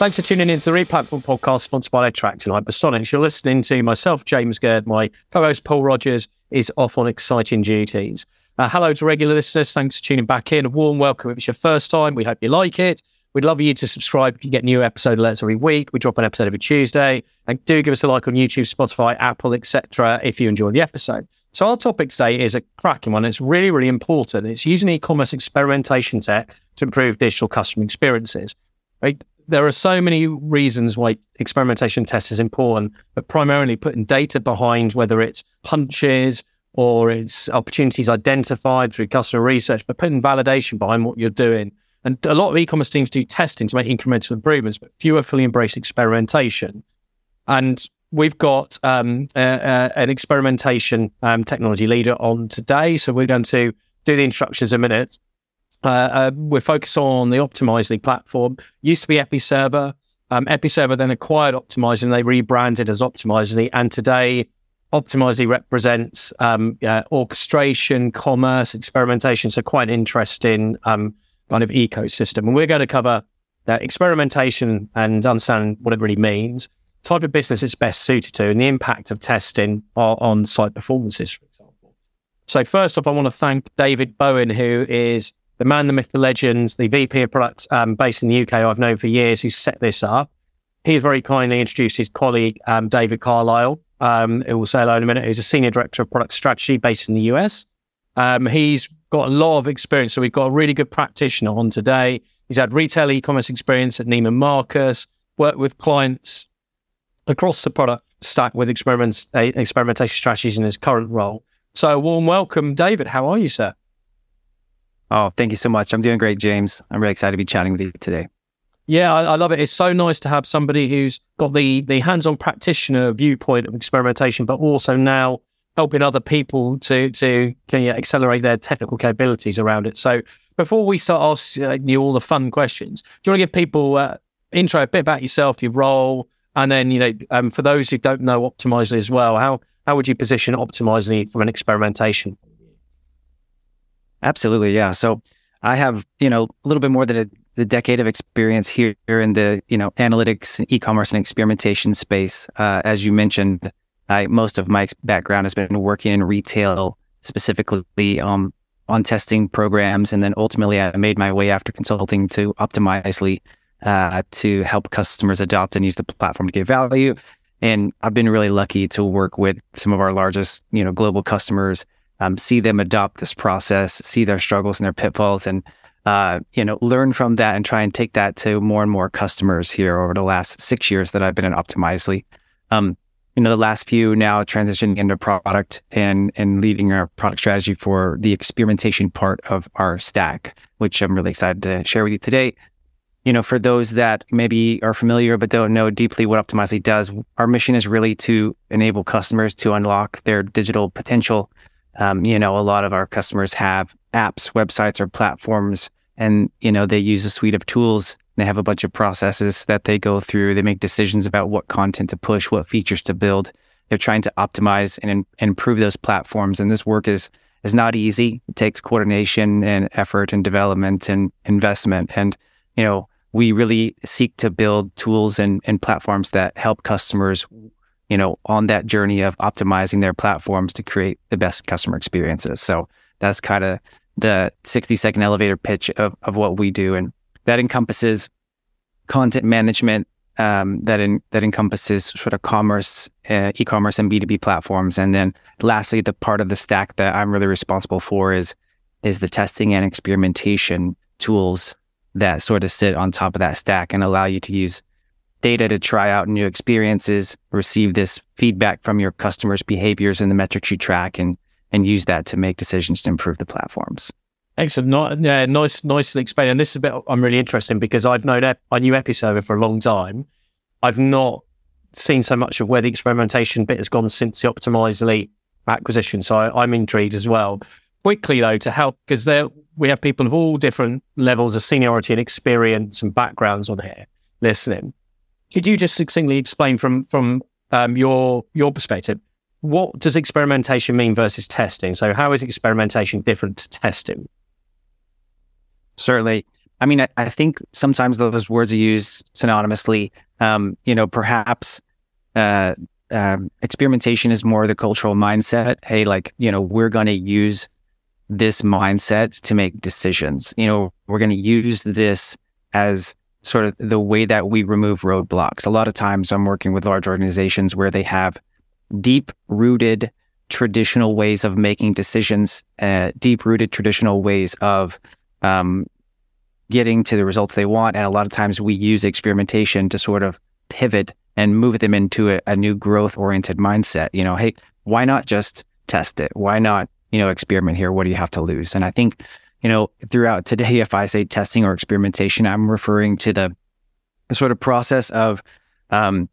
Thanks for tuning in to the Replatform podcast sponsored by Attraqt and Hypersonics. You're listening to myself, James Gurd. My co-host Paul Rogers is off on exciting duties. Uh, hello to regular listeners. Thanks for tuning back in. A warm welcome if it's your first time. We hope you like it. We'd love you to subscribe. You get new episode alerts every week. We drop an episode every Tuesday. And do give us a like on YouTube, Spotify, Apple, etc. if you enjoy the episode. So our topic today is a cracking one. It's really, really important. It's using e-commerce experimentation tech to improve digital customer experiences. Right? There are so many reasons why experimentation tests is important, but primarily putting data behind whether it's hunches or it's opportunities identified through customer research, but putting validation behind what you're doing. And a lot of e-commerce teams do testing to make incremental improvements, but fewer fully embrace experimentation. And we've got um, an experimentation um, technology leader on today, so we're going to do the instructions in a minute. Uh, uh, we're focused on the Optimizely platform. Used to be Episerver. Um, Episerver then acquired Optimizely and they rebranded as Optimizely. And today, Optimizely represents um, uh, orchestration, commerce, experimentation. So quite an interesting um, kind of ecosystem. And we're going to cover experimentation and understand what it really means, type of business it's best suited to, and the impact of testing on site performances, for example. So first off, I want to thank David Bowen, who is the man, the myth, the legend, the VP of product um, based in the UK, I've known for years, who set this up. He very kindly introduced his colleague, um, David Carlisle, um, who will say hello in a minute, who's a senior director of product strategy based in the US. Um, he's got a lot of experience. So we've got a really good practitioner on today. He's had retail e-commerce experience at Neiman Marcus, worked with clients across the product stack with experiments, uh, experimentation strategies in his current role. So a warm welcome, David. How are you, sir? Oh, thank you so much. I'm doing great, James. I'm really excited to be chatting with you today. Yeah, I, I, love it. It's so nice to have somebody who's got the the hands-on practitioner viewpoint of experimentation, but also now helping other people to to can you accelerate their technical capabilities around it. So before we start asking you all the fun questions, do you want to give people uh, intro a bit about yourself, your role, and then you know um, for those who don't know Optimizely as well, how how would you position Optimizely from an experimentation Absolutely, yeah. So I have you know a little bit more than a, a decade of experience here in the you know analytics, and e-commerce, and experimentation space. Uh, as you mentioned, I, most of my background has been working in retail, specifically um, on testing programs, and then ultimately I made my way after consulting to Optimizely uh, to help customers adopt and use the platform to get value. And I've been really lucky to work with some of our largest, you know, global customers um, see them adopt this process, see their struggles and their pitfalls, and uh, you know, learn from that and try and take that to more and more customers here over the last six years that I've been at Optimizely. Um, you know, the last few now transitioning into product and and leading our product strategy for the experimentation part of our stack, which I'm really excited to share with you today. You know, for those that maybe are familiar but don't know deeply what Optimizely does, our mission is really to enable customers to unlock their digital potential um, you know, a lot of our customers have apps, websites, or platforms, and you know they use a suite of tools. They have a bunch of processes that they go through. They make decisions about what content to push, what features to build. They're trying to optimize and, improve those platforms. And this work is is not easy. It takes coordination and effort and development and investment. And you know, we really seek to build tools and, and platforms that help customers you know, on that journey of optimizing their platforms to create the best customer experiences. So that's kind of the 60 second elevator pitch of, of what we do. And that encompasses content management, um, that in, that encompasses sort of commerce, uh, e-commerce and B2B platforms. And then lastly, the part of the stack that I'm really responsible for is, is the testing and experimentation tools that sort of sit on top of that stack and allow you to use data to try out new experiences, receive this feedback from your customers' behaviors and the metrics you track, and and use that to make decisions to improve the platforms. Excellent. Yeah, nice, nicely explained. And this is a bit I'm really interested in because I've known I knew Episerver for a long time. I've not seen so much of where the experimentation bit has gone since the Optimizely acquisition. So I, I'm intrigued as well. Quickly though, to help because there we have people of all different levels of seniority and experience and backgrounds on here listening. Could you just succinctly explain from from um, your your perspective what does experimentation mean versus testing? So how is experimentation different to testing? Certainly. I mean, I, I think sometimes those words are used synonymously. Um, you know, perhaps uh, um, experimentation is more the cultural mindset. Hey, like, you know, we're going to use this mindset to make decisions. You know, we're going to use this as sort of the way that we remove roadblocks. A lot of times I'm working with large organizations where they have deep rooted traditional ways of making decisions, uh, deep rooted traditional ways of um, getting to the results they want. And a lot of times we use experimentation to sort of pivot and move them into a, a new growth oriented mindset. You know, hey, why not just test it? Why not, you know, experiment here? What do you have to lose? And I think, you know, throughout today, if I say testing or experimentation, I'm referring to the, sort of process of um,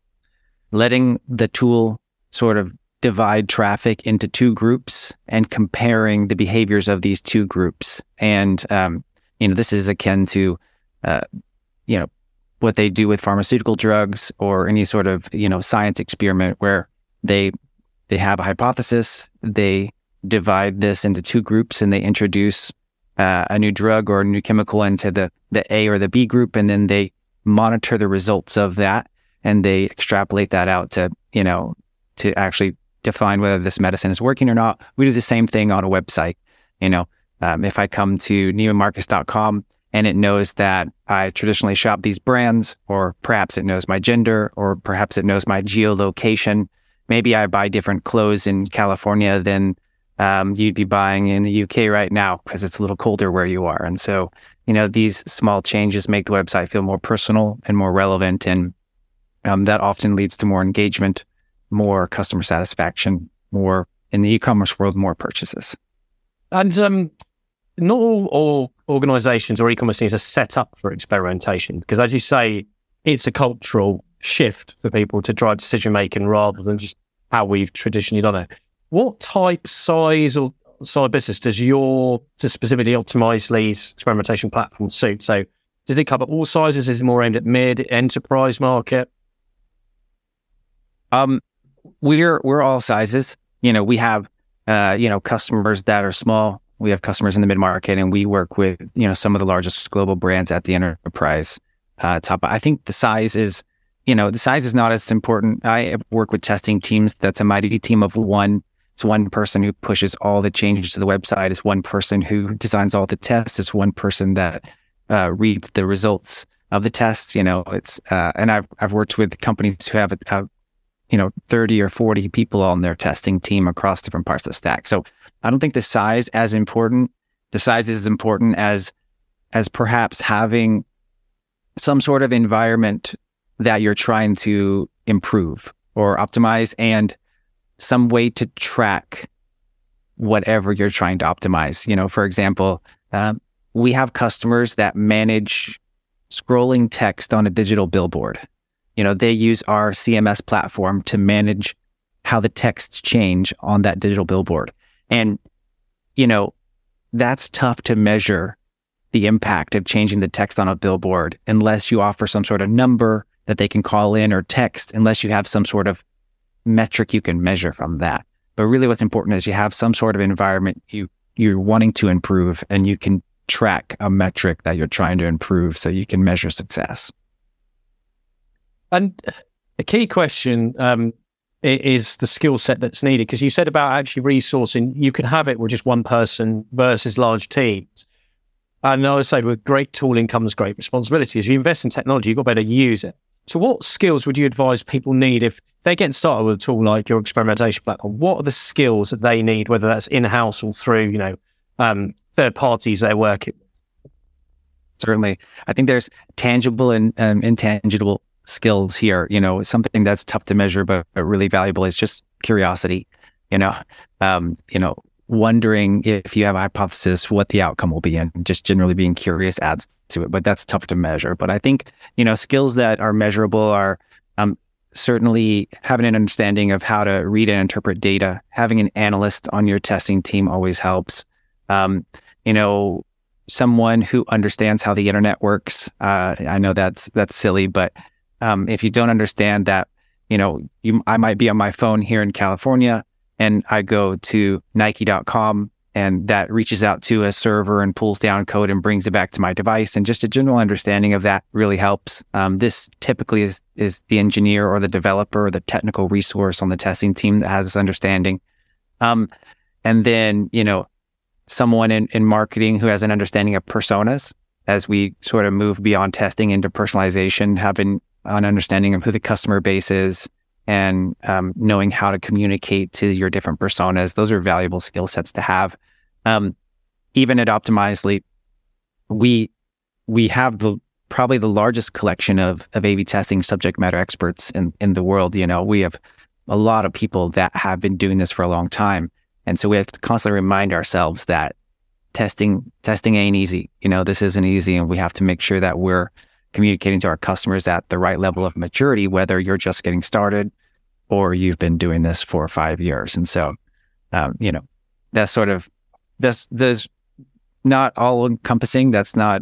letting the tool sort of divide traffic into two groups and comparing the behaviors of these two groups. And, um, you know, this is akin to, uh, you know, what they do with pharmaceutical drugs or any sort of you know science experiment where they they have a hypothesis, they divide this into two groups, and they introduce uh, a new drug or a new chemical into the the A or the B group, and then they monitor the results of that, and they extrapolate that out to you know to actually define whether this medicine is working or not. We do the same thing on a website. You know, um, if I come to neimanmarcus.com and it knows that I traditionally shop these brands, or perhaps it knows my gender, or perhaps it knows my geolocation. Maybe I buy different clothes in California than um, you'd be buying in the UK right now because it's a little colder where you are. And so, you know, these small changes make the website feel more personal and more relevant. And um, that often leads to more engagement, more customer satisfaction, more in the e commerce world, more purchases. And um, not all, all organizations or e-commerce teams are set up for experimentation because as you say it's a cultural shift for people to drive decision making rather than just how we've traditionally done it what type size or side business does your to specifically optimize these experimentation platforms suit so does it cover all sizes is it more aimed at mid enterprise market um we're we're all sizes you know we have uh you know customers that are small we have customers in the mid market, and we work with you know some of the largest global brands at the enterprise uh, top. I think the size is you know the size is not as important. I work with testing teams. That's a mighty team of one. It's one person who pushes all the changes to the website. It's one person who designs all the tests. It's one person that uh, reads the results of the tests. You know, it's uh, and I've I've worked with companies who have a you know 30 or 40 people on their testing team across different parts of the stack so i don't think the size as important the size is as important as as perhaps having some sort of environment that you're trying to improve or optimize and some way to track whatever you're trying to optimize you know for example um, we have customers that manage scrolling text on a digital billboard you know, they use our CMS platform to manage how the texts change on that digital billboard. And, you know, that's tough to measure the impact of changing the text on a billboard unless you offer some sort of number that they can call in or text, unless you have some sort of metric you can measure from that. But really what's important is you have some sort of environment you you're wanting to improve and you can track a metric that you're trying to improve so you can measure success. And a key question um, is the skill set that's needed because you said about actually resourcing. You can have it with just one person versus large teams. And I would say with great tooling comes great responsibility. As you invest in technology, you've got to better use it. So, what skills would you advise people need if they get started with a tool like your experimentation platform? What are the skills that they need, whether that's in house or through you know um, third parties they're working? Certainly, I think there's tangible and um, intangible skills here. You know, something that's tough to measure but, but really valuable is just curiosity. You know, um, you know, wondering if you have a hypothesis what the outcome will be, and just generally being curious adds to it. But that's tough to measure. But I think you know skills that are measurable are um, certainly having an understanding of how to read and interpret data. Having an analyst on your testing team always helps. Um, you know, someone who understands how the internet works. Uh, I know that's that's silly, but um, if you don't understand that, you know, you, I might be on my phone here in California and I go to Nike.com and that reaches out to a server and pulls down code and brings it back to my device. And just a general understanding of that really helps. Um, this typically is, is the engineer or the developer or the technical resource on the testing team that has this understanding. Um, and then, you know, someone in, in marketing who has an understanding of personas as we sort of move beyond testing into personalization, having an understanding of who the customer base is, and um, knowing how to communicate to your different personas. Those are valuable skill sets to have. Um, even at Optimizely, we we have the probably the largest collection of of A/B testing subject matter experts in in the world. You know, we have a lot of people that have been doing this for a long time, and so we have to constantly remind ourselves that testing testing ain't easy. You know, this isn't easy, and we have to make sure that we're communicating to our customers at the right level of maturity, whether you're just getting started or you've been doing this for five years. And so, um, you know, that's sort of that's there's not all encompassing. That's not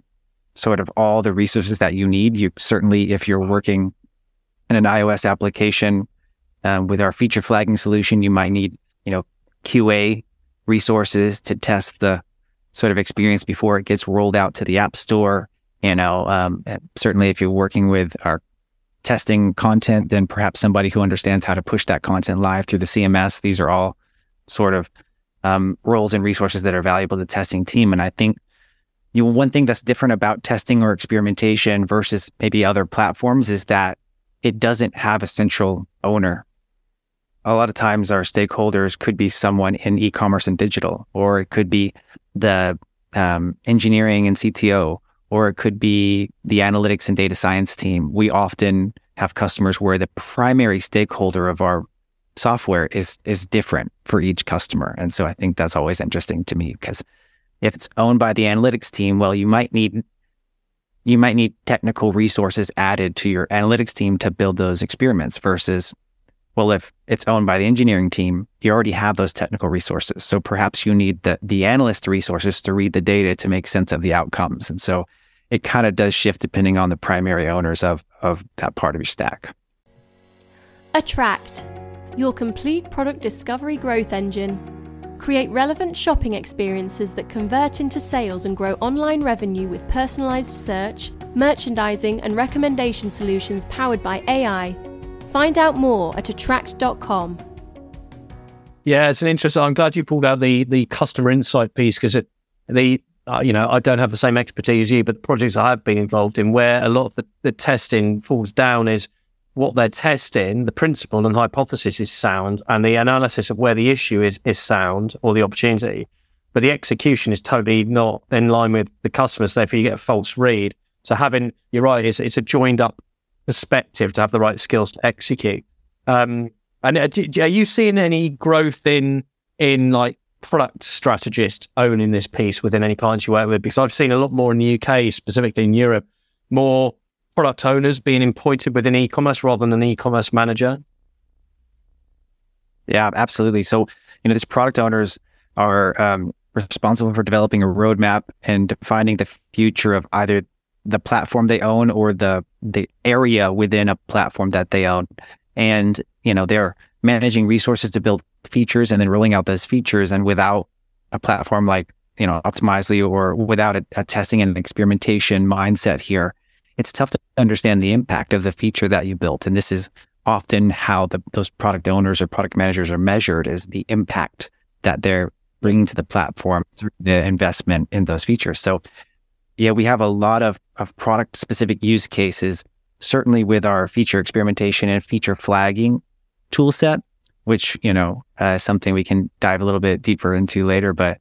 sort of all the resources that you need. You certainly, if you're working in an iOS application um, with our feature flagging solution, you might need you know QA resources to test the sort of experience before it gets rolled out to the App Store. You know, um, certainly if you're working with our testing content, then perhaps somebody who understands how to push that content live through the CMS. These are all sort of um, roles and resources that are valuable to the testing team. And I think you know, one thing that's different about testing or experimentation versus maybe other platforms is that it doesn't have a central owner. A lot of times our stakeholders could be someone in e-commerce and digital, or it could be the um, engineering and CTO, or it could be the analytics and data science team. We often have customers where the primary stakeholder of our software is is different for each customer. And so I think that's always interesting to me because if it's owned by the analytics team, well, you might need you might need technical resources added to your analytics team to build those experiments versus well, if it's owned by the engineering team, you already have those technical resources. So perhaps you need the, the analyst resources to read the data to make sense of the outcomes. And so it kind of does shift depending on the primary owners of, of that part of your stack. Attraqt, your complete product discovery growth engine. Create relevant shopping experiences that convert into sales and grow online revenue with personalized search, merchandising, and recommendation solutions powered by AI Find out more at attraqt.com. Yeah, it's an interesting. I'm glad you pulled out the the customer insight piece because it the uh, you know I don't have the same expertise as you, but the projects I have been involved in where a lot of the, the testing falls down is what they're testing, the principle and hypothesis is sound, and the analysis of where the issue is is sound or the opportunity, but the execution is totally not in line with the customers. Therefore, you get a false read. So having you're right, it's it's a joined up perspective to have the right skills to execute. Um, and uh, are you seeing any growth in in like product strategists owning this piece within any clients you work with? Because I've seen a lot more in the UK, specifically in Europe, more product owners being appointed within e-commerce rather than an e-commerce manager. Yeah, absolutely. So you know, these product owners are um, responsible for developing a roadmap and defining the future of either the platform they own or the the area within a platform that they own. And, you know, they're managing resources to build features and then rolling out those features. And without a platform like, you know, Optimizely or without a, a testing and experimentation mindset here, it's tough to understand the impact of the feature that you built. And this is often how the, those product owners or product managers are measured is the impact that they're bringing to the platform through the investment in those features. So yeah, we have a lot of, of product specific use cases, certainly with our feature experimentation and feature flagging tool set, which, you know, uh, something we can dive a little bit deeper into later, but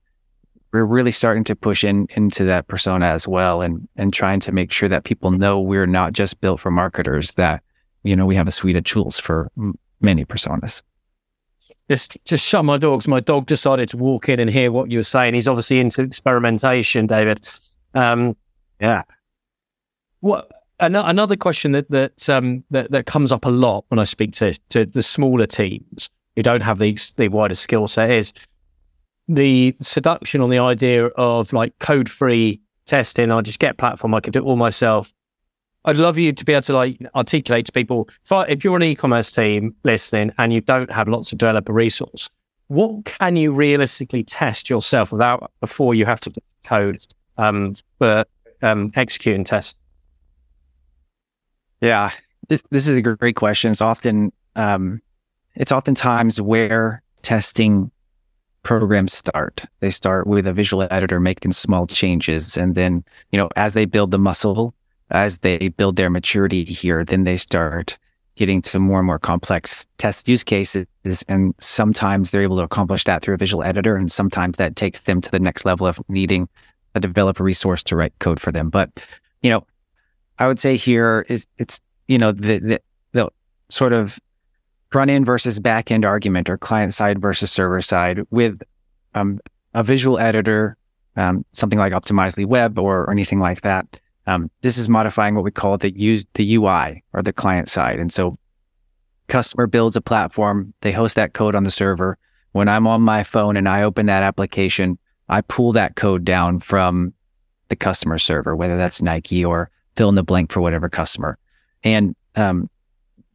we're really starting to push in into that persona as well and, and trying to make sure that people know we're not just built for marketers, that, you know, we have a suite of tools for many personas. Just, just shut my dogs. My dog decided to walk in and hear what you were saying. He's obviously into experimentation, David. Um, yeah. What another question that that, um, that that comes up a lot when I speak to to the smaller teams who don't have the the wider skill set is the seduction on the idea of like code free testing. I just get a platform, I can do it all myself. I'd love you to be able to like articulate to people if, I, if you're an e-commerce team listening and you don't have lots of developer resource, what can you realistically test yourself without before you have to code um, for um, executing tests? Yeah, this this is a great question. It's often um, it's oftentimes where testing programs start. They start with a visual editor making small changes, and then you know as they build the muscle, as they build their maturity here, then they start getting to more and more complex test use cases. And sometimes they're able to accomplish that through a visual editor, and sometimes that takes them to the next level of needing a developer resource to write code for them. But you know, I would say here is it's you know the the, the sort of front end versus back end argument or client side versus server side with um, a visual editor, um, something like Optimizely Web or, or anything like that. Um, this is modifying what we call the use the UI or the client side. And so customer builds a platform, they host that code on the server. When I'm on my phone and I open that application, I pull that code down from the customer server, whether that's Nike or fill in the blank for whatever customer. And um,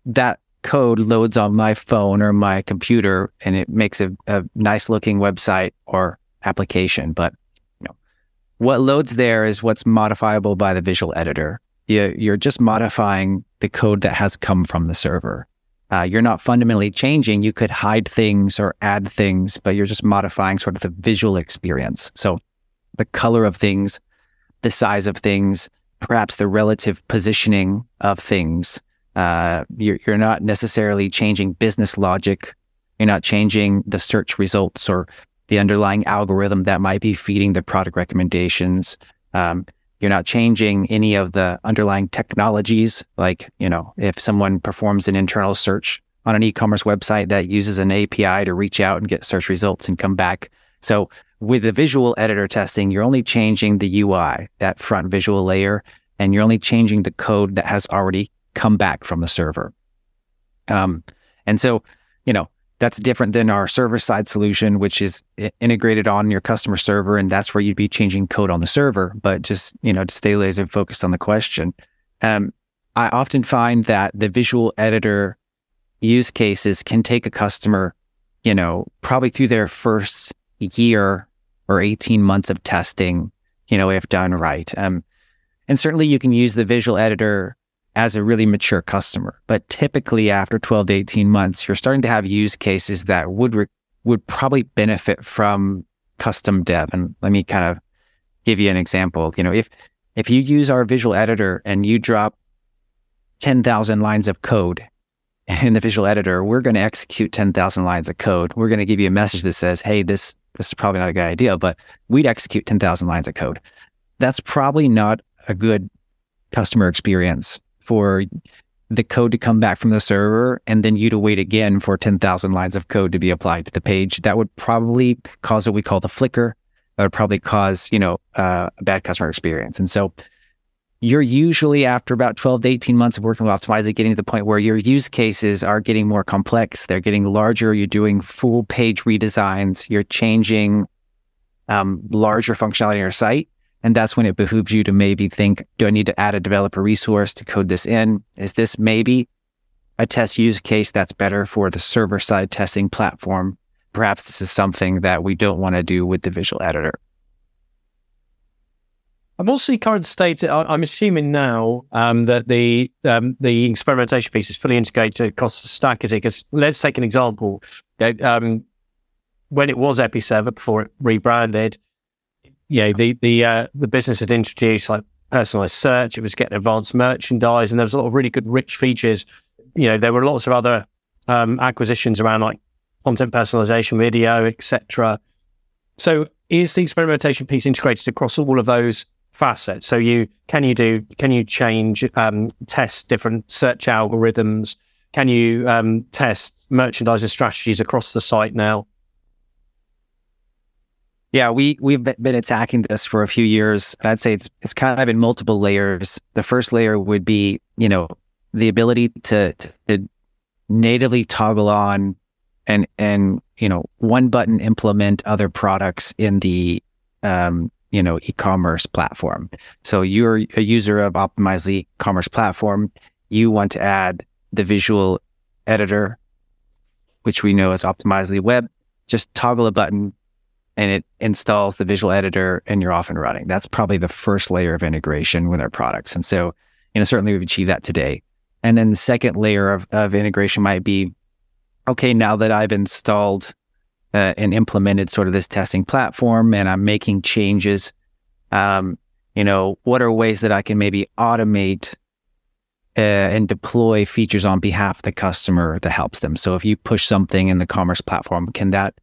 that code loads on my phone or my computer and it makes a, a nice looking website or application. But you know, what loads there is what's modifiable by the visual editor. You, you're just modifying the code that has come from the server. Uh, you're not fundamentally changing. You could hide things or add things, but you're just modifying sort of the visual experience. So the color of things, the size of things, perhaps the relative positioning of things, uh, you're, you're not necessarily changing business logic. You're not changing the search results or the underlying algorithm that might be feeding the product recommendations. Um, you're not changing any of the underlying technologies. Like, you know, if someone performs an internal search on an e-commerce website that uses an API to reach out and get search results and come back. So with the visual editor testing, you're only changing the UI, that front visual layer, and you're only changing the code that has already come back from the server. Um, and so, you know, that's different than our server side solution, which is integrated on your customer server. And that's where you'd be changing code on the server. But just, you know, to stay laser focused on the question, um, I often find that the visual editor use cases can take a customer, you know, probably through their first year or 18 months of testing, you know, if done right. Um, and certainly you can use the visual editor as a really mature customer. But typically after 12 to 18 months, you're starting to have use cases that would re- would probably benefit from custom dev. And let me kind of give you an example. You know, if if you use our visual editor and you drop 10,000 lines of code in the visual editor, we're going to execute 10,000 lines of code. We're going to give you a message that says, "Hey, this this is probably not a good idea, but we'd execute 10,000 lines of code." That's probably not a good customer experience for the code to come back from the server and then you to wait again for 10,000 lines of code to be applied to the page. That would probably cause what we call the flicker. That would probably cause, you know, uh, a bad customer experience. And so you're usually after about 12 to 18 months of working with Optimizely getting to the point where your use cases are getting more complex. They're getting larger. You're doing full page redesigns. You're changing um, larger functionality on your site. And that's when it behooves you to maybe think, do I need to add a developer resource to code this in? Is this maybe a test use case that's better for the server side testing platform? Perhaps this is something that we don't want to do with the visual editor. I'm also current state. I'm assuming now um, that the um, the experimentation piece is fully integrated across the stack. Is it? Because let's take an example. Um, when it was Episerver before it rebranded, yeah, the the uh, the business had introduced like personalized search. It was getting advanced merchandise, and there was a lot of really good, rich features. You know, there were lots of other um, acquisitions around like content personalization, video, etc. So, is the experimentation piece integrated across all of those facets? So, you can you do can you change um, test different search algorithms? Can you um, test merchandising strategies across the site now? Yeah, we we've been attacking this for a few years, and I'd say it's it's kind of in multiple layers. The first layer would be, you know, the ability to, to natively toggle on and and you know one button implement other products in the um, you know e-commerce platform. So you're a user of Optimizely commerce platform. You want to add the visual editor, which we know as Optimizely Web just toggle a button and it installs the visual editor and you're off and running. That's probably the first layer of integration with our products. And so, you know, certainly we've achieved that today. And then the second layer of, of integration might be, okay, now that I've installed uh, and implemented sort of this testing platform and I'm making changes, um, you know, what are ways that I can maybe automate uh, and deploy features on behalf of the customer that helps them? So if you push something in the commerce platform, can that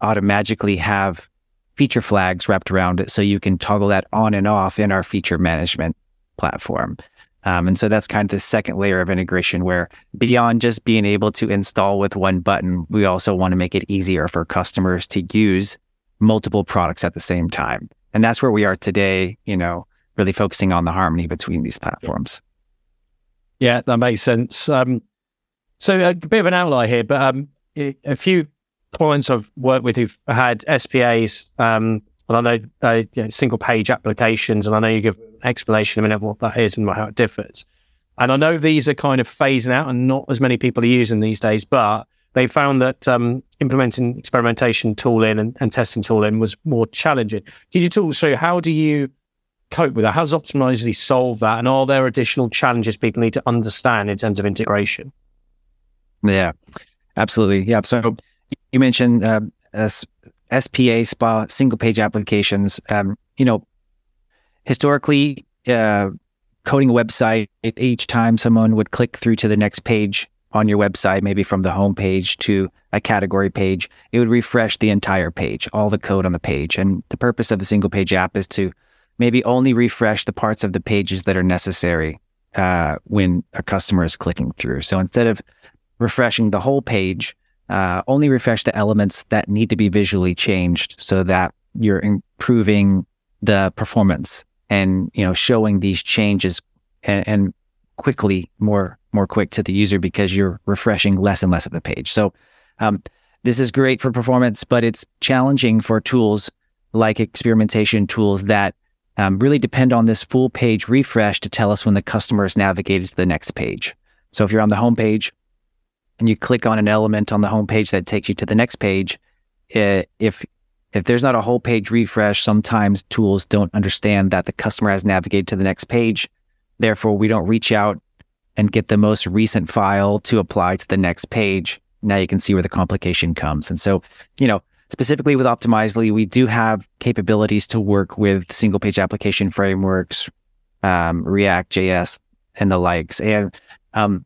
automatically have feature flags wrapped around it so you can toggle that on and off in our feature management platform? Um, and so that's kind of the second layer of integration where beyond just being able to install with one button, we also want to make it easier for customers to use multiple products at the same time. And that's where we are today, you know, really focusing on the harmony between these platforms. Yeah, that makes sense. Um, so a bit of an outlier here, but um, a few clients I've worked with who've had SPAs, um, and I know, uh, you know, single page applications, and I know you give an explanation a minute of what that is and how it differs. And I know these are kind of phasing out, and not as many people are using these days, but they found that um, implementing experimentation tooling and, and testing tooling was more challenging. Could you talk through how do you cope with that? How does Optimizely solve that? And are there additional challenges people need to understand in terms of integration? Yeah, absolutely. Yeah. So you mentioned uh, SPA, SPA, single page applications. Um, you know, historically, uh, coding a website, each time someone would click through to the next page, on your website, maybe from the home page to a category page, it would refresh the entire page, all the code on the page. And the purpose of the single page app is to maybe only refresh the parts of the pages that are necessary uh, when a customer is clicking through. So instead of refreshing the whole page, uh, only refresh the elements that need to be visually changed so that you're improving the performance and you know showing these changes and, and quickly more more quick to the user because you're refreshing less and less of the page. So um, this is great for performance, but it's challenging for tools like experimentation tools that um, really depend on this full page refresh to tell us when the customer is navigated to the next page. So if you're on the home page and you click on an element on the home page that takes you to the next page, eh, if if there's not a whole page refresh, sometimes tools don't understand that the customer has navigated to the next page. Therefore, we don't reach out and get the most recent file to apply to the next page. Now you can see where the complication comes. And so, you know, specifically with Optimizely, we do have capabilities to work with single page application frameworks, um, React, JS, and the likes. And um,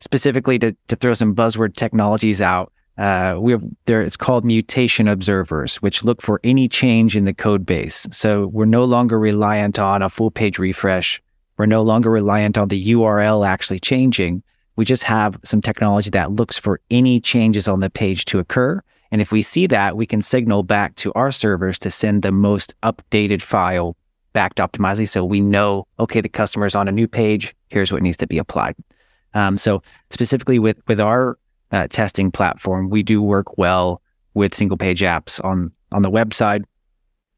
specifically to, to throw some buzzword technologies out, uh, we have there. It's called mutation observers, which look for any change in the code base. So we're no longer reliant on a full page refresh we're no longer reliant on the URL actually changing. We just have some technology that looks for any changes on the page to occur. And if we see that, we can signal back to our servers to send the most updated file back to Optimizely so we know, okay, the customer is on a new page. Here's what needs to be applied. Um, so specifically with, with our uh, testing platform, we do work well with single page apps on, on the website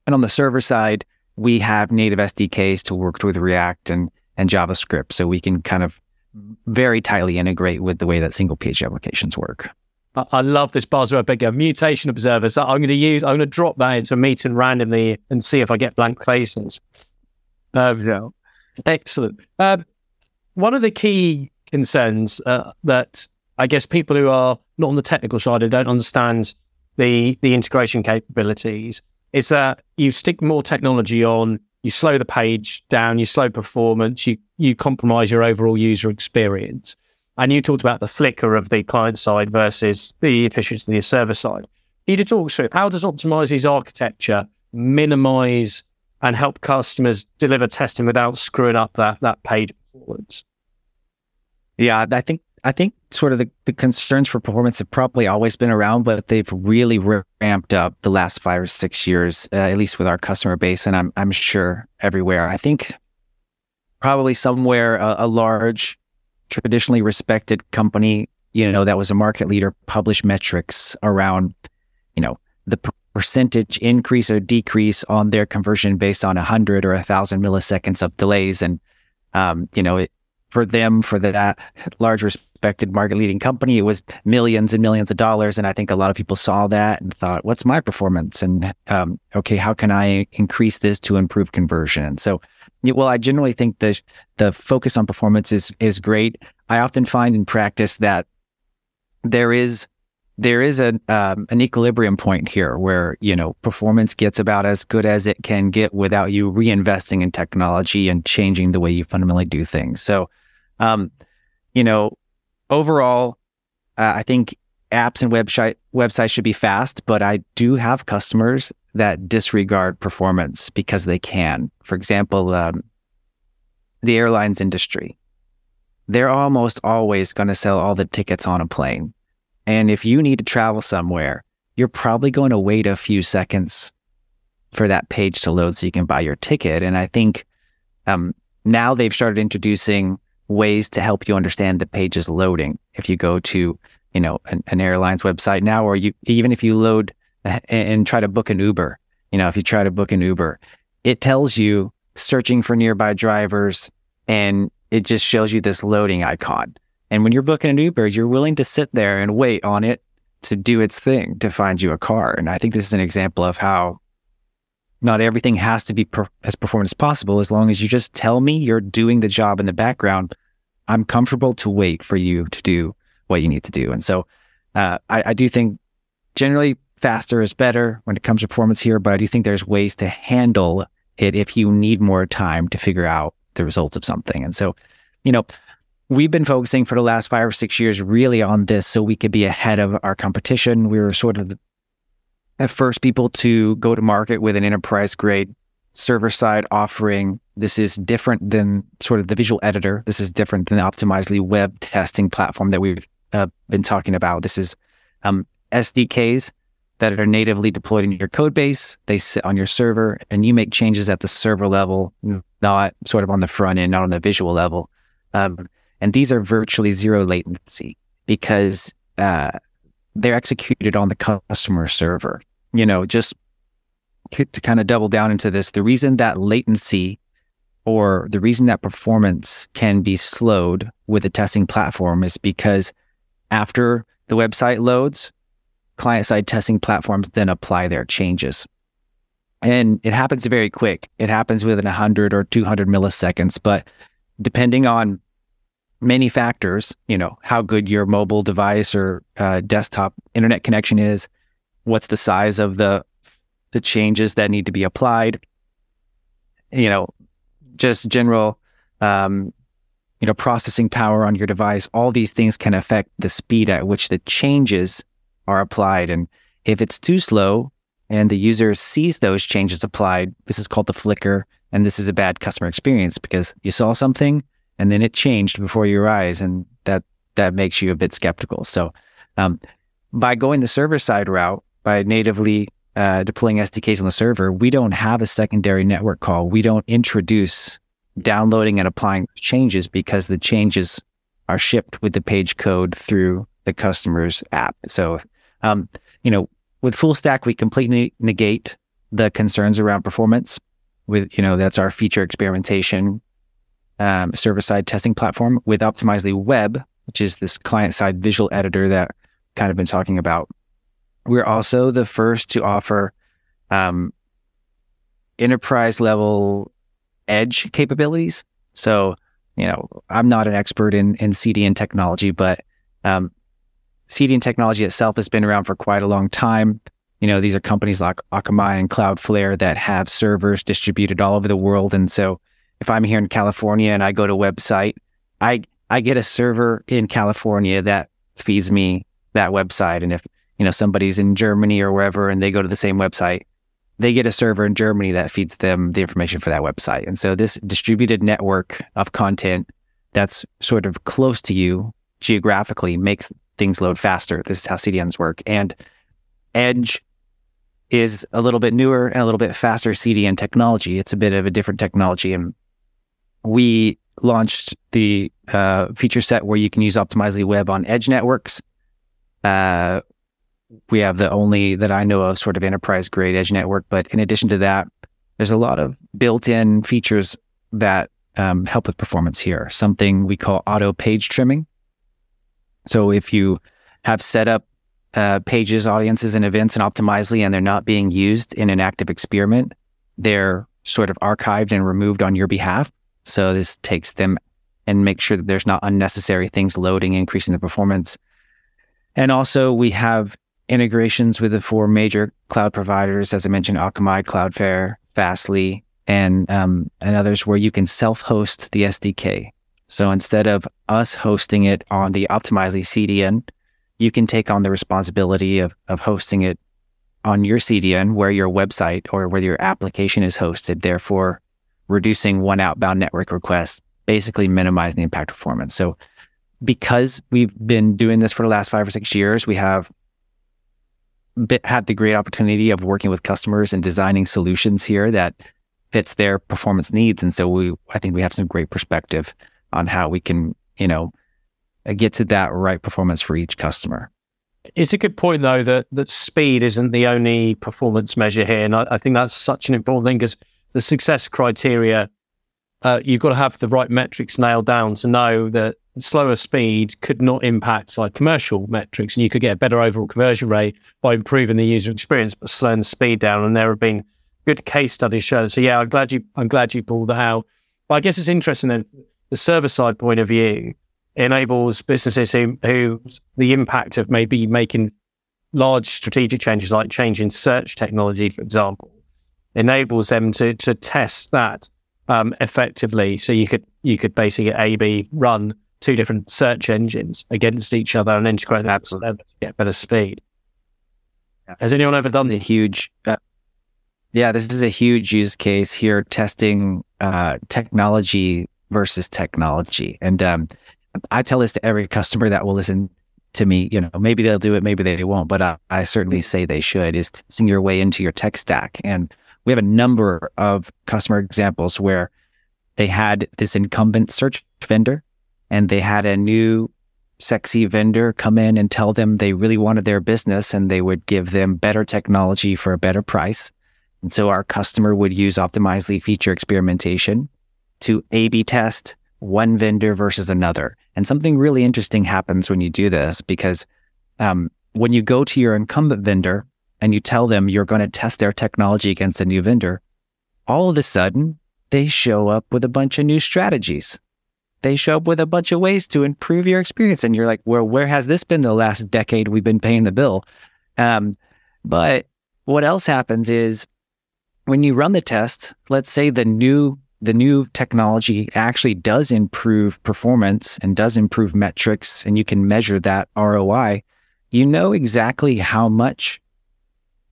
and on the server side we have native SDKs to work with React and, and JavaScript. So we can kind of very tightly integrate with the way that single page applications work. I love this buzzword bigger mutation observers. I'm going to use, I'm going to drop that into a meeting randomly and see if I get blank faces. Um, no. Excellent. Um, one of the key concerns uh, that I guess people who are not on the technical side and don't understand the the integration capabilities is that you stick more technology on, you slow the page down, you slow performance, you you compromise your overall user experience. And you talked about the flicker of the client side versus the efficiency of the server side. You to talk through how does Optimizely's architecture minimize and help customers deliver testing without screwing up that that page performance? Yeah, I think I think sort of the, the concerns for performance have probably always been around, but they've really ramped up the last five or six years, uh, at least with our customer base, and I'm I'm sure everywhere. I think probably somewhere a, a large, traditionally respected company, you know, that was a market leader, published metrics around, you know, the percentage increase or decrease on their conversion based on a hundred or a thousand milliseconds of delays, and um, you know, it, for them, for that large respected market leading company. It was millions and millions of dollars. And I think a lot of people saw that and thought, what's my performance? And um, okay, how can I increase this to improve conversion? So, well, I generally think the, the focus on performance is, is great. I often find in practice that there is there is a, um, an equilibrium point here where you know performance gets about as good as it can get without you reinvesting in technology and changing the way you fundamentally do things. So, um, you know, overall, uh, I think apps and website websites should be fast, but I do have customers that disregard performance because they can. For example, um, the airlines industry. They're almost always going to sell all the tickets on a plane and if you need to travel somewhere, you're probably going to wait a few seconds for that page to load so you can buy your ticket. And I think um, now they've started introducing ways to help you understand the page is loading. If you go to, you know, an, an airline's website now, or you even if you load uh, and, and try to book an Uber, you know, if you try to book an Uber, it tells you searching for nearby drivers and it just shows you this loading icon. And when you're booking an Uber, you're willing to sit there and wait on it to do its thing to find you a car. And I think this is an example of how not everything has to be per- as performant as possible. As long as you just tell me you're doing the job in the background, I'm comfortable to wait for you to do what you need to do. And so uh, I, I do think generally faster is better when it comes to performance here, but I do think there's ways to handle it if you need more time to figure out the results of something. And so, you know, we've been focusing for the last five or six years really on this so we could be ahead of our competition. We were sort of the first people to go to market with an enterprise grade server side offering. This is different than sort of the visual editor. This is different than the Optimizely web testing platform that we've uh, been talking about. This is um, SDKs that are natively deployed in your code base. They sit on your server and you make changes at the server level, not sort of on the front end, not on the visual level. Um, and these are virtually zero latency because uh, they're executed on the customer server. You know, just to, to kind of double down into this, the reason that latency or the reason that performance can be slowed with a testing platform is because after the website loads, client side testing platforms then apply their changes. And it happens very quick. It happens within 100 or 200 milliseconds. But depending on many factors, you know, how good your mobile device or uh, desktop internet connection is, what's the size of the the changes that need to be applied, you know, just general um, you know, processing power on your device, all these things can affect the speed at which the changes are applied. And if it's too slow and the user sees those changes applied, this is called the flicker. And this is a bad customer experience because you saw something, and then it changed before your eyes, and that that makes you a bit skeptical. So, um, by going the server side route, by natively uh, deploying SDKs on the server, we don't have a secondary network call. We don't introduce downloading and applying changes because the changes are shipped with the page code through the customer's app. So, um, you know, with full stack, we completely negate the concerns around performance. With you know, that's our feature experimentation um, server side testing platform with Optimizely Web, which is this client side visual editor that kind of been talking about. We're also the first to offer um, enterprise level edge capabilities. So, you know, I'm not an expert in, in CDN technology, but um, CDN technology itself has been around for quite a long time. You know, these are companies like Akamai and Cloudflare that have servers distributed all over the world. And so if I'm here in California and I go to a website, I I get a server in California that feeds me that website. And if you know somebody's in Germany or wherever and they go to the same website, they get a server in Germany that feeds them the information for that website. And so this distributed network of content that's sort of close to you geographically makes things load faster. This is how CDNs work. And Edge is a little bit newer and a little bit faster CDN technology. It's a bit of a different technology and we launched the uh, feature set where you can use Optimizely Web on edge networks. Uh, we have the only that I know of sort of enterprise grade edge network. But in addition to that, there's a lot of built in features that um, help with performance here. Something we call auto page trimming. So if you have set up uh, pages, audiences, and events in Optimizely and they're not being used in an active experiment, they're sort of archived and removed on your behalf. So this takes them and make sure that there's not unnecessary things loading, increasing the performance. And also we have integrations with the four major cloud providers, as I mentioned, Akamai, Cloudflare, Fastly, and um, and others, where you can self-host the SDK. So instead of us hosting it on the Optimizely CDN, you can take on the responsibility of, of hosting it on your CDN where your website or where your application is hosted, therefore reducing one outbound network request, basically minimizing the impact performance. So because we've been doing this for the last five or six years, we have had the great opportunity of working with customers and designing solutions here that fits their performance needs. And so we, I think we have some great perspective on how we can, you know, get to that right performance for each customer. It's a good point, though, that that speed isn't the only performance measure here, and I, I think that's such an important thing because the success criteria, uh, you've got to have the right metrics nailed down to know that slower speed could not impact like commercial metrics, and you could get a better overall conversion rate by improving the user experience, but slowing the speed down. And there have been good case studies shown. So yeah, I'm glad you I'm glad you pulled that out. But I guess it's interesting that the server side point of view enables businesses who, who the impact of maybe making large strategic changes like changing search technology, for example, enables them to to test that um, effectively. So you could you could basically A B run two different search engines against each other and integrate them to get better speed. Yeah. Has anyone ever done the huge? Uh, yeah, this is a huge use case here, testing uh, technology versus technology, and um, I tell this to every customer that will listen to me. You know, maybe they'll do it, maybe they won't, but I, I certainly say they should. Is seeing your way into your tech stack, and we have a number of customer examples where they had this incumbent search vendor, and they had a new sexy vendor come in and tell them they really wanted their business, and they would give them better technology for a better price. And so our customer would use Optimizely feature experimentation to A/B test one vendor versus another. And something really interesting happens when you do this because um, when you go to your incumbent vendor and you tell them you're going to test their technology against a new vendor, all of a sudden they show up with a bunch of new strategies. They show up with a bunch of ways to improve your experience. And you're like, well, where has this been the last decade we've been paying the bill? Um, but what else happens is when you run the test, let's say the new the new technology actually does improve performance and does improve metrics, and you can measure that ROI, you know exactly how much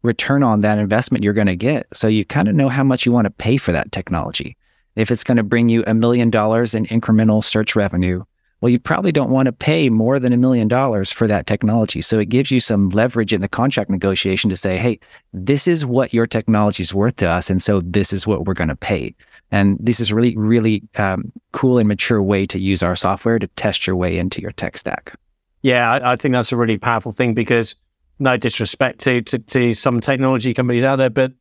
return on that investment you're going to get. So you kind of know how much you want to pay for that technology. If it's going to bring you a million dollars in incremental search revenue, well, you probably don't want to pay more than a million dollars for that technology. So it gives you some leverage in the contract negotiation to say, hey, this is what your technology is worth to us. And so this is what we're going to pay. And this is really, really um, cool and mature way to use our software to test your way into your tech stack. Yeah, I, I think that's a really powerful thing because no disrespect to, to, to some technology companies out there, but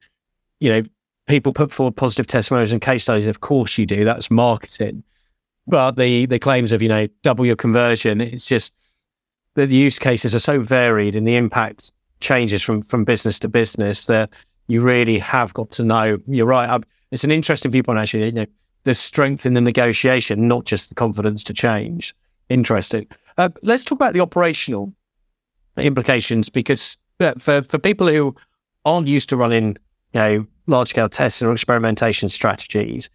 you know, people put forward positive testimonials and case studies. Of course you do. That's marketing but the the claims of you know double your conversion, it's just the use cases are so varied and the impact changes from from business to business that you really have got to know. You're right. I'm, it's an interesting viewpoint actually. You know, the strength in the negotiation, not just the confidence to change. Interesting. Uh, let's talk about the operational implications because uh, for for people who aren't used to running know large scale tests or experimentation strategies,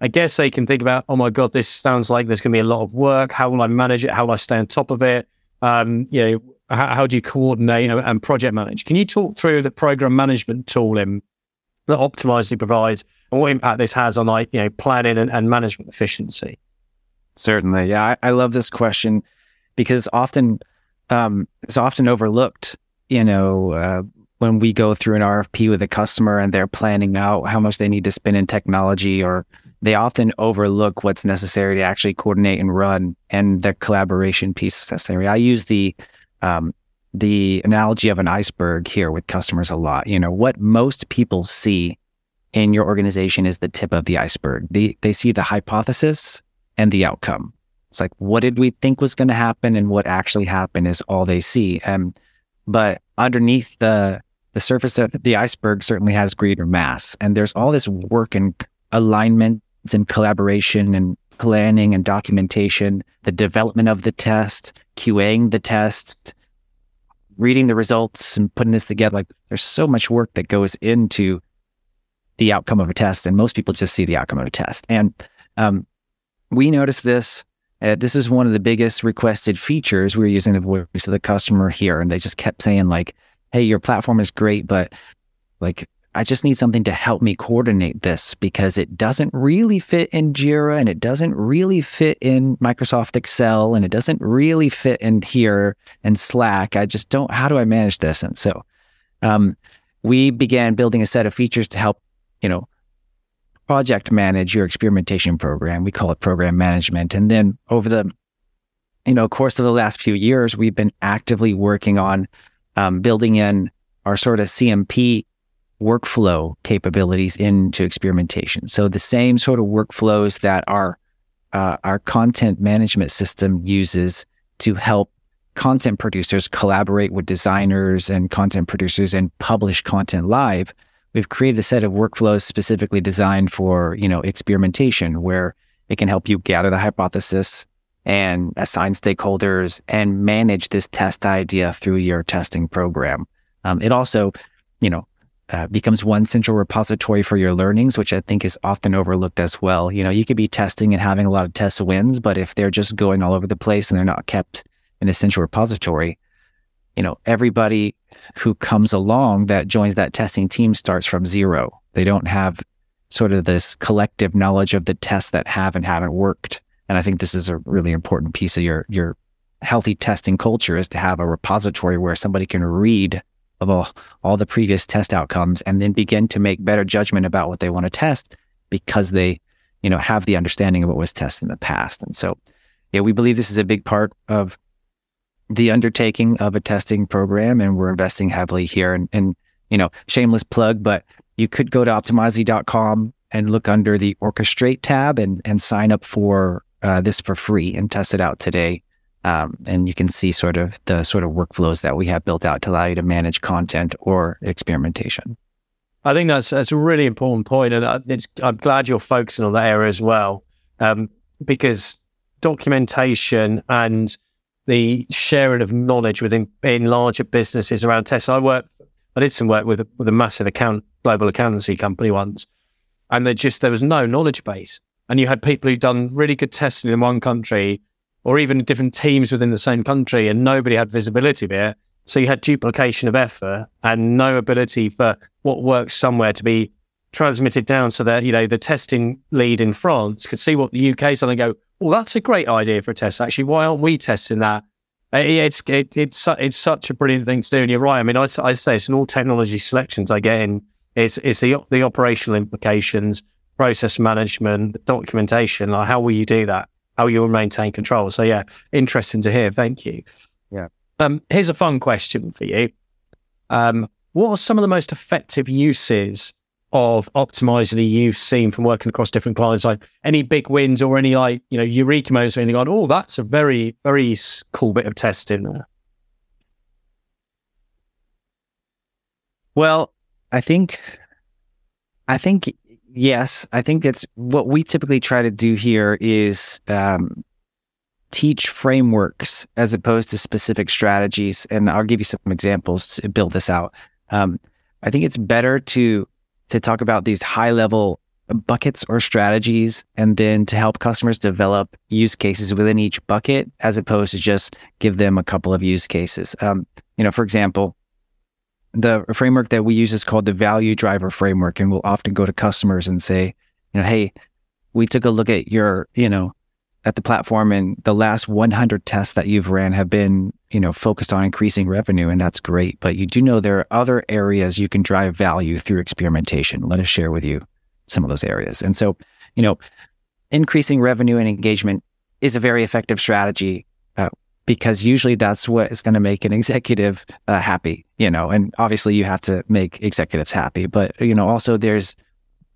I guess they can think about, oh my God, this sounds like there's going to be a lot of work. How will I manage it? How will I stay on top of it? Um, you know, how, how, do you coordinate and, project manage? Can you talk through the program management tooling that Optimizely provides and what impact this has on like, you know, planning and, and management efficiency? Certainly. Yeah. I, I love this question because often, um, it's often overlooked, you know, uh, when we go through an RFP with a customer and they're planning out how much they need to spend in technology or they often overlook what's necessary to actually coordinate and run and the collaboration piece necessary. I use the um, the analogy of an iceberg here with customers a lot. You know, what most people see in your organization is the tip of the iceberg. They they see the hypothesis and the outcome. It's like, what did we think was going to happen and what actually happened is all they see. Um, but underneath the, the surface of the iceberg certainly has greater mass. And there's all this work and alignment and collaboration and planning and documentation, the development of the test, QAing the test, reading the results and putting this together. Like there's so much work that goes into the outcome of a test, and most people just see the outcome of a test. And um, we noticed this. Uh, this is one of the biggest requested features. We were using the voice of the customer here, and they just kept saying like, "Hey, your platform is great, but like I just need something to help me coordinate this because it doesn't really fit in Jira and it doesn't really fit in Microsoft Excel and it doesn't really fit in here and Slack. I just don't, how do I manage this? And so um, we began building a set of features to help, you know, project manage your experimentation program. We call it program management. And then over the, you know, course of the last few years, we've been actively working on um, building in our sort of CMP workflow capabilities into experimentation. So the same sort of workflows that our uh, our content management system uses to help content producers collaborate with designers and content producers and publish content live. We've created a set of workflows specifically designed for you know experimentation, where it can help you gather the hypothesis and assign stakeholders and manage this test idea through your testing program. Um, it also, you know, uh, becomes one central repository for your learnings, which I think is often overlooked as well. You know, you could be testing and having a lot of test wins, but if they're just going all over the place and they're not kept in a central repository, you know, everybody who comes along that joins that testing team starts from zero. They don't have sort of this collective knowledge of the tests that have and haven't worked. And I think this is a really important piece of your your healthy testing culture is to have a repository where somebody can read of all, all the previous test outcomes and then begin to make better judgment about what they want to test because they, you know, have the understanding of what was tested in the past. And so, yeah, we believe this is a big part of the undertaking of a testing program and we're investing heavily here and, and you know, shameless plug, but you could go to optimizely.com and look under the orchestrate tab and, and sign up for uh, this for free and test it out today. Um, and you can see sort of the sort of workflows that we have built out to allow you to manage content or experimentation. I think that's that's a really important point, and uh, I'm glad you're focusing on that area as well, um, because documentation and the sharing of knowledge within in larger businesses around tests. I work, I did some work with with a massive account global accountancy company once, and there just there was no knowledge base, and you had people who'd done really good testing in one country or even different teams within the same country, and nobody had visibility there. So you had duplication of effort and no ability for what works somewhere to be transmitted down so that, you know, the testing lead in France could see what the UK's done and go, well, that's a great idea for a test. Actually, why aren't we testing that? It's it, it's it's such a brilliant thing to do, and you're right. I mean, I, I say it's in all technology selections I get in. It's it's the the operational implications, process management, documentation. Like, how will you do that? how will you'll maintain control. So yeah, interesting to hear. Thank you. Yeah. Um, here's a fun question for you. Um, what are some of the most effective uses of Optimizely you've seen from working across different clients? Like any big wins or any like you know eureka moments or anything? Like, oh, that's a very very cool bit of testing there. Well, I think I think yes, I think it's what we typically try to do here is um, teach frameworks as opposed to specific strategies. And I'll give you some examples to build this out. Um, I think it's better to to talk about these high level buckets or strategies, and then to help customers develop use cases within each bucket, as opposed to just give them a couple of use cases. Um, you know, for example, the framework that we use is called the value driver framework. And we'll often go to customers and say, you know, hey, we took a look at your, you know, at the platform and the last 100 tests that you've ran have been, you know, focused on increasing revenue. And that's great. But you do know there are other areas you can drive value through experimentation. Let us share with you some of those areas. And so, you know, increasing revenue and engagement is a very effective strategy. Because usually that's what is going to make an executive uh, happy, you know, and obviously you have to make executives happy, but, you know, also there's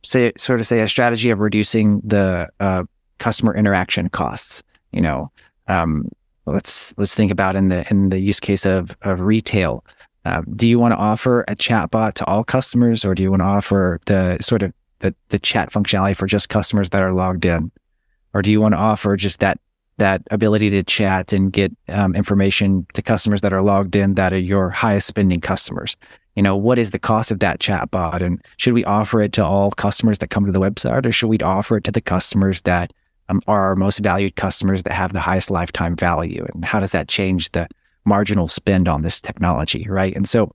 say, sort of say a strategy of reducing the uh, customer interaction costs. You know, um, let's let's think about in the in the use case of of retail. Uh, do you want to offer a chatbot to all customers, or do you want to offer the sort of the, the chat functionality for just customers that are logged in, or do you want to offer just that that ability to chat and get um, information to customers that are logged in that are your highest spending customers? You know, what is the cost of that chatbot, and should we offer it to all customers that come to the website, or should we offer it to the customers that um, are our most valued customers that have the highest lifetime value? And how does that change the marginal spend on this technology, right? And so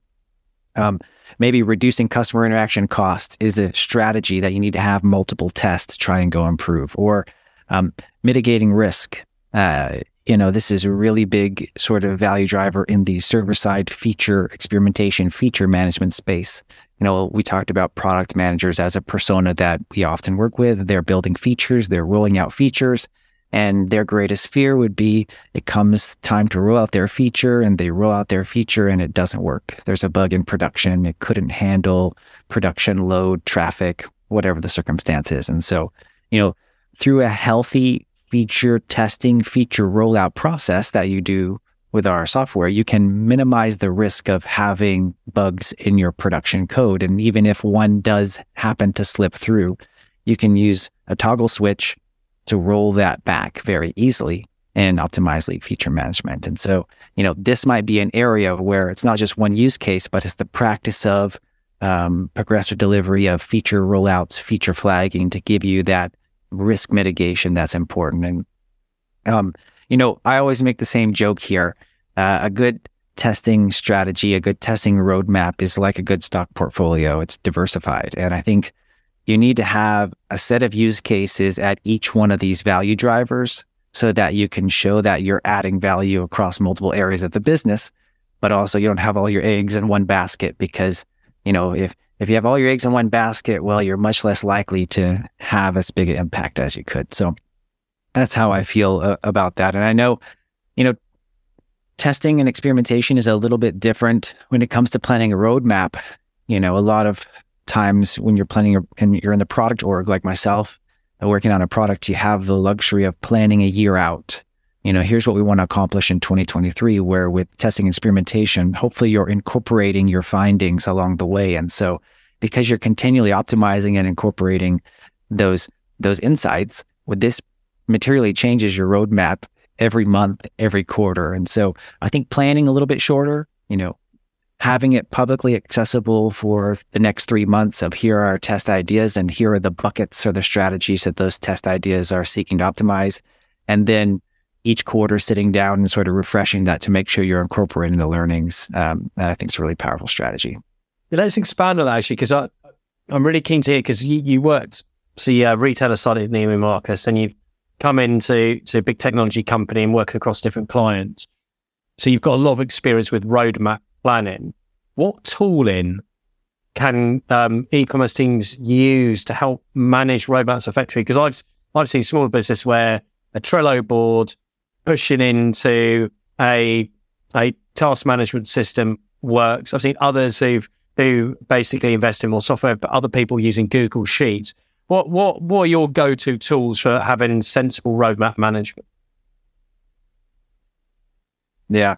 um, maybe reducing customer interaction cost is a strategy that you need to have multiple tests to try and go improve, or um, mitigating risk. Uh, you know, this is a really big sort of value driver in the server side feature experimentation, feature management space. You know, we talked about product managers as a persona that we often work with. They're building features, they're rolling out features, and their greatest fear would be it comes time to roll out their feature and they roll out their feature and it doesn't work. There's a bug in production. It couldn't handle production load, traffic, whatever the circumstances. And so, you know, through a healthy feature testing, feature rollout process that you do with our software, you can minimize the risk of having bugs in your production code. And even if one does happen to slip through, you can use a toggle switch to roll that back very easily and Optimizely feature management. And so, you know, this might be an area where it's not just one use case, but it's the practice of um, progressive delivery of feature rollouts, feature flagging to give you that risk mitigation that's important. And, um, you know, I always make the same joke here. Uh, a good testing strategy, a good testing roadmap is like a good stock portfolio. It's diversified. And I think you need to have a set of use cases at each one of these value drivers so that you can show that you're adding value across multiple areas of the business, but also you don't have all your eggs in one basket because, you know, if if you have all your eggs in one basket, well, you're much less likely to have as big an impact as you could. So that's how I feel uh, about that. And I know, you know, testing and experimentation is a little bit different when it comes to planning a roadmap. You know, a lot of times when you're planning and you're in the product org, like myself, uh, working on a product, you have the luxury of planning a year out. You know, here's what we want to accomplish in 2023, where with testing and experimentation, hopefully you're incorporating your findings along the way. And so because you're continually optimizing and incorporating those those insights, with this materially changes your roadmap every month, every quarter. And so I think planning a little bit shorter, you know, having it publicly accessible for the next three months of here are our test ideas and here are the buckets or the strategies that those test ideas are seeking to optimize. And then each quarter sitting down and sort of refreshing that to make sure you're incorporating the learnings. Um, that I think is a really powerful strategy. Let's expand on that actually, because I'm really keen to hear because you, you worked, so yeah, retailer started Neiman Marcus and you've come into to a big technology company and work across different clients. So you've got a lot of experience with roadmap planning. What tooling can um, e-commerce teams use to help manage roadmaps effectively? Because I've I've seen small business where a Trello board pushing into a a task management system works. I've seen others who've who basically invest in more software, but other people using Google Sheets. What what what are your go to tools for having sensible roadmap management? Yeah,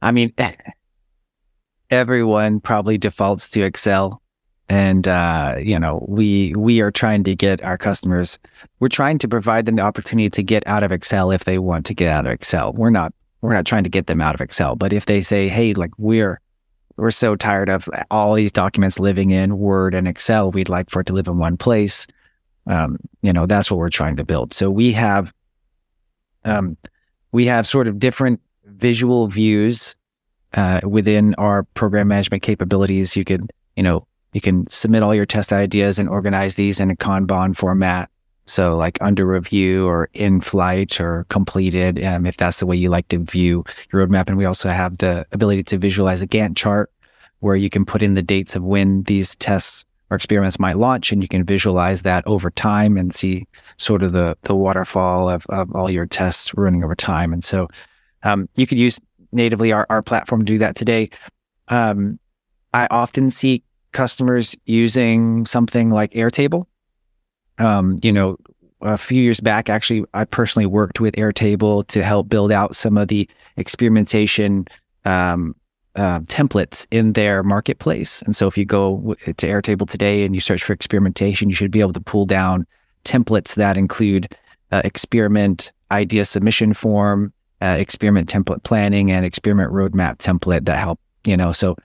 I mean, everyone probably defaults to Excel, and uh, you know we we are trying to get our customers. We're trying to provide them the opportunity to get out of Excel if they want to get out of Excel. We're not we're not trying to get them out of Excel, but if they say, hey, like we're we're so tired of all these documents living in Word and Excel, we'd like for it to live in one place. Um, you know, that's what we're trying to build. So we have um, we have sort of different visual views uh, within our program management capabilities. You could you know, you can submit all your test ideas and organize these in a Kanban format. So like under review or in flight or completed, um, if that's the way you like to view your roadmap. And we also have the ability to visualize a Gantt chart where you can put in the dates of when these tests or experiments might launch and you can visualize that over time and see sort of the, the waterfall of, of all your tests running over time. And so um, you could use natively our, our platform to do that today. Um, I often see customers using something like Airtable. Um, you know, a few years back, actually, I personally worked with Airtable to help build out some of the experimentation um, uh, templates in their marketplace. And so, if you go to Airtable today and you search for experimentation, you should be able to pull down templates that include uh, experiment idea submission form, uh, experiment template planning, and experiment roadmap template that help. You know, so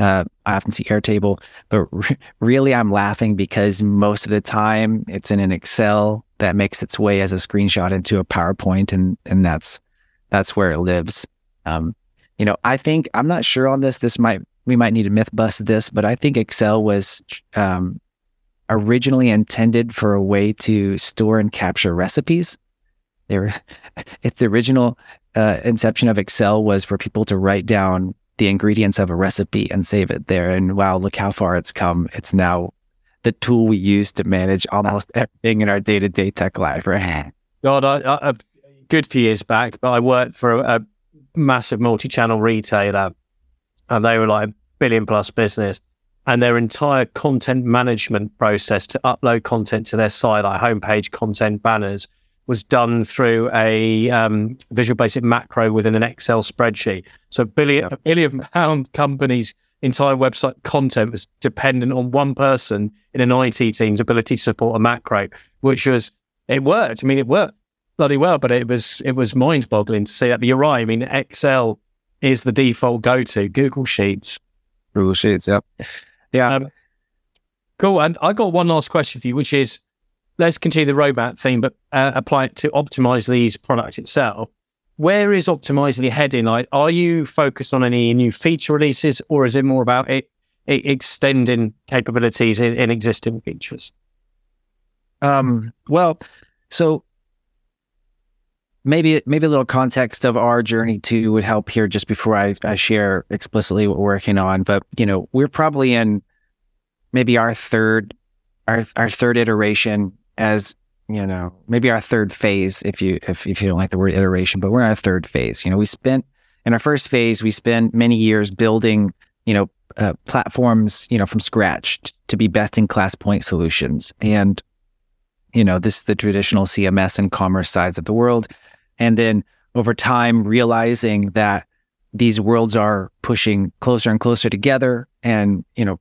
uh, I often see Airtable, but re- really I'm laughing because most of the time it's in an Excel that makes its way as a screenshot into a PowerPoint, and and that's that's where it lives. Um, you know, I think I'm not sure on this. This might we might need to myth bust this, but I think Excel was um, originally intended for a way to store and capture recipes. They were, it's the original uh, inception of Excel was for people to write down the ingredients of a recipe and save it there. And wow, look how far it's come. It's now the tool we use to manage almost everything in our day to day tech life, right? God, I, I, a good few years back, but I worked for a, a massive multi channel retailer and they were like a billion plus business. And their entire content management process to upload content to their site, like homepage content banners, was done through a um, Visual Basic macro within an Excel spreadsheet. So a billion, a billion pound company's entire website content was dependent on one person in an IT team's ability to support a macro, which was it worked. I mean, it worked bloody well, but it was it was mind boggling to see that. But you're right. I mean, Excel is the default go to. Google Sheets. Google Sheets. Yep. Yeah. Um, cool. And I got one last question for you, which is let's continue the roadmap theme, but uh, apply it to Optimizely's product itself. Where is Optimizely heading? Like, are you focused on any new feature releases, or is it more about it, it extending capabilities in, in existing features? Um, well, so maybe maybe a little context of our journey too would help here just before I, I share explicitly what we're working on. But you know, we're probably in maybe our third our our third iteration as you know maybe our third phase if you if, if you don't like the word iteration but we're in our third phase. You know we spent in our first phase we spent many years building you know uh, platforms you know from scratch t- to be best in class point solutions. And you know this is the traditional cms and commerce sides of the world. And then over time realizing that these worlds are pushing closer and closer together and you know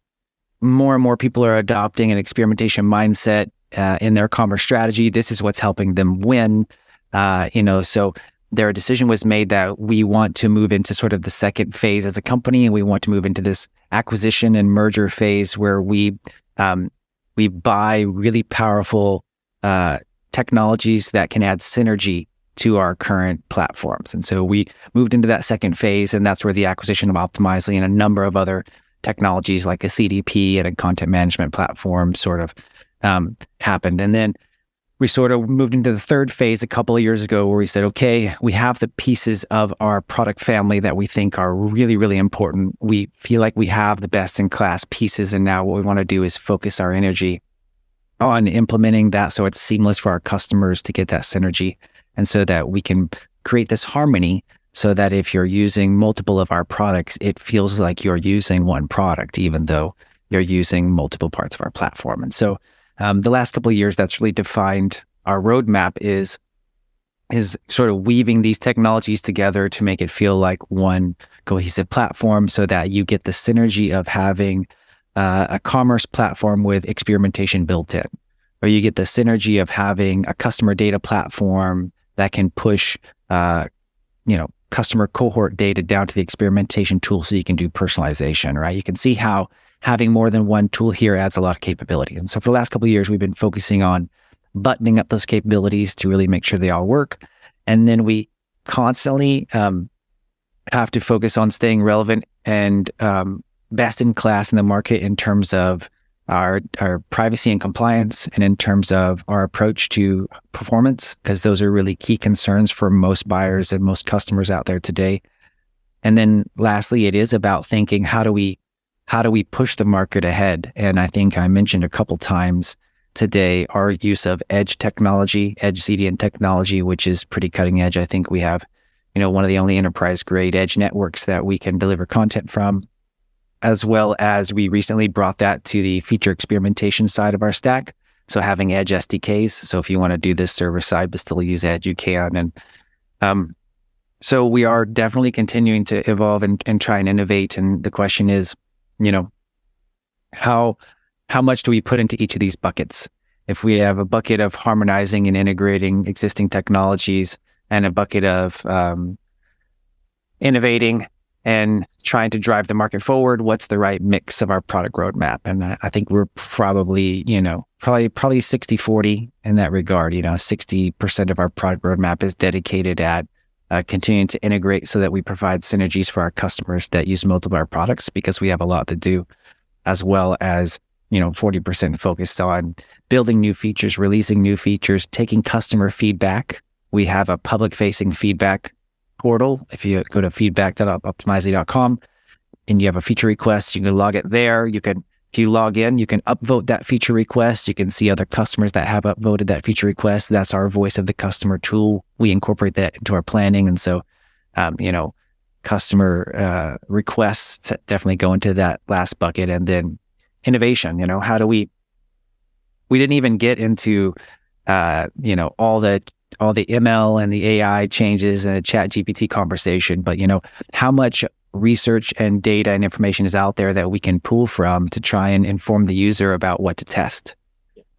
more and more people are adopting an experimentation mindset uh, in their commerce strategy. This is what's helping them win. Uh, you know, so their decision was made that we want to move into sort of the second phase as a company, and we want to move into this acquisition and merger phase where we um, we buy really powerful uh, technologies that can add synergy to our current platforms. And so we moved into that second phase, and that's where the acquisition of Optimizely and a number of other technologies like a CDP and a content management platform sort of um, happened. And then we sort of moved into the third phase a couple of years ago where we said, okay, we have the pieces of our product family that we think are really, really important. We feel like we have the best in class pieces. And now what we want to do is focus our energy on implementing that so it's seamless for our customers to get that synergy and so that we can create this harmony so that if you're using multiple of our products, it feels like you're using one product, even though you're using multiple parts of our platform. And so um, the last couple of years, that's really defined our roadmap is is sort of weaving these technologies together to make it feel like one cohesive platform so that you get the synergy of having uh, a commerce platform with experimentation built in, or you get the synergy of having a customer data platform that can push, uh, you know, customer cohort data down to the experimentation tool so you can do personalization, right? You can see how having more than one tool here adds a lot of capability. And so for the last couple of years, we've been focusing on buttoning up those capabilities to really make sure they all work. And then we constantly um, have to focus on staying relevant and um, best in class in the market in terms of our our privacy and compliance and in terms of our approach to performance because those are really key concerns for most buyers and most customers out there today. And then lastly it is about thinking how do we how do we push the market ahead? And I think I mentioned a couple times today our use of edge technology, edge CDN technology, which is pretty cutting edge. I think we have, you know, one of the only enterprise grade edge networks that we can deliver content from, as well as we recently brought that to the feature experimentation side of our stack. So having Edge SDKs. So if you want to do this server side but still use Edge, you can. And um, so we are definitely continuing to evolve and, and try and innovate. And the question is, you know, how how much do we put into each of these buckets? If we have a bucket of harmonizing and integrating existing technologies and a bucket of um, innovating and trying to drive the market forward, what's the right mix of our product roadmap? And I, I think we're probably, you know, probably probably 60 40 in that regard. You know, 60% of our product roadmap is dedicated at uh, continuing to integrate so that we provide synergies for our customers that use multiple our products because we have a lot to do, as well as you know 40% focused on building new features, releasing new features, taking customer feedback. We have a public facing feedback portal. If you go to feedback.optimizely.com and you have a feature request, you can log it there. You can if you log in, you can upvote that feature request. You can see other customers that have upvoted that feature request. That's our voice of the customer tool. We incorporate that into our planning. And so, um, you know, customer uh, requests definitely go into that last bucket. And then innovation, you know, how do we, we didn't even get into, uh, you know, all the, all the ML and the AI changes and the ChatGPT conversation, but, you know, how much research and data and information is out there that we can pull from to try and inform the user about what to test.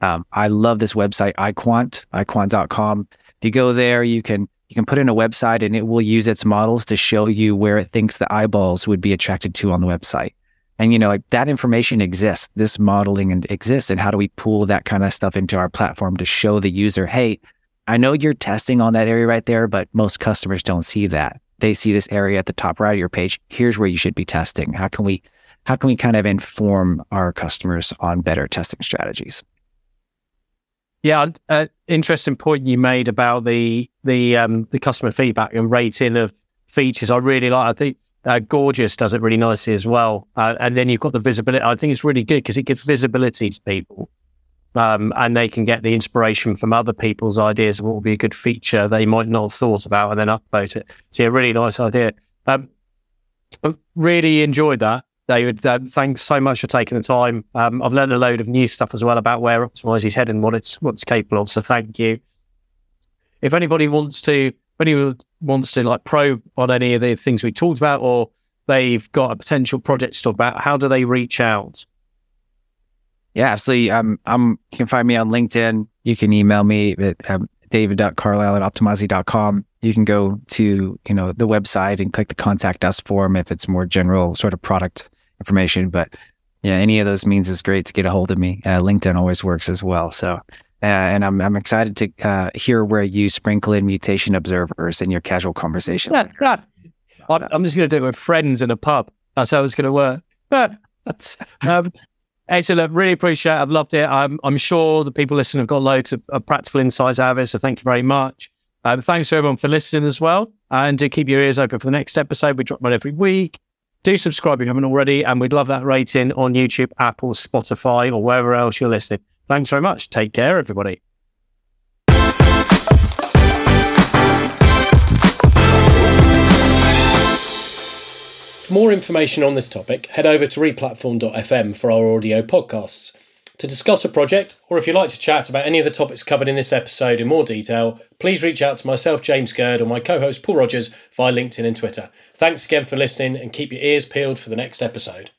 Um, I love this website, EyeQuant, EyeQuant.com. If you go there, you can you can put in a website and it will use its models to show you where it thinks the eyeballs would be attracted to on the website. And you know, like that information exists, this modeling and exists. And how do we pull that kind of stuff into our platform to show the user, hey, I know you're testing on that area right there, but most customers don't see that they see this area at the top right of your page. Here's where you should be testing. How can we how can we kind of inform our customers on better testing strategies? Yeah, uh, interesting point you made about the the um, the customer feedback and rating of features. I really like. I think uh, Gorgias does it really nicely as well. Uh, and then you've got the visibility. I think it's really good because it gives visibility to people um, and they can get the inspiration from other people's ideas of what would be a good feature they might not have thought about and then upvote it. So, yeah, really nice idea. Um, really enjoyed that, David. Uh, thanks so much for taking the time. Um, I've learned a load of new stuff as well about where Optimize is heading what it's what's capable of. So, thank you. If anybody wants to, anyone wants to like probe on any of the things we talked about, or they've got a potential project to talk about, how do they reach out? Yeah, absolutely. Um, I'm, you can find me on LinkedIn. You can email me at um, david.carlisle at optimizely.com. You can go to, you know, the website and click the contact us form if it's more general sort of product information. But yeah, any of those means is great to get a hold of me. Uh, LinkedIn always works as well. So, uh, and I'm, I'm excited to uh, hear where you sprinkle in mutation observers in your casual conversation. Yeah, yeah. I'm just going to do it with friends in a pub. That's how it's going to work. um, Excellent. Really appreciate it. I've loved it. I'm, I'm sure the people listening have got loads of, of, practical insights out of it. So thank you very much. Um, thanks to everyone for listening as well. And keep your ears open for the next episode. We drop one every week. Do subscribe if you haven't already. And we'd love that rating on YouTube, Apple, Spotify, or wherever else you're listening. Thanks very much. Take care, everybody. For more information on this topic, head over to replatform.fm for our audio podcasts. To discuss a project, or if you'd like to chat about any of the topics covered in this episode in more detail, please reach out to myself, James Gurd, or my co host, Paul Rogers, via LinkedIn and Twitter. Thanks again for listening, and keep your ears peeled for the next episode.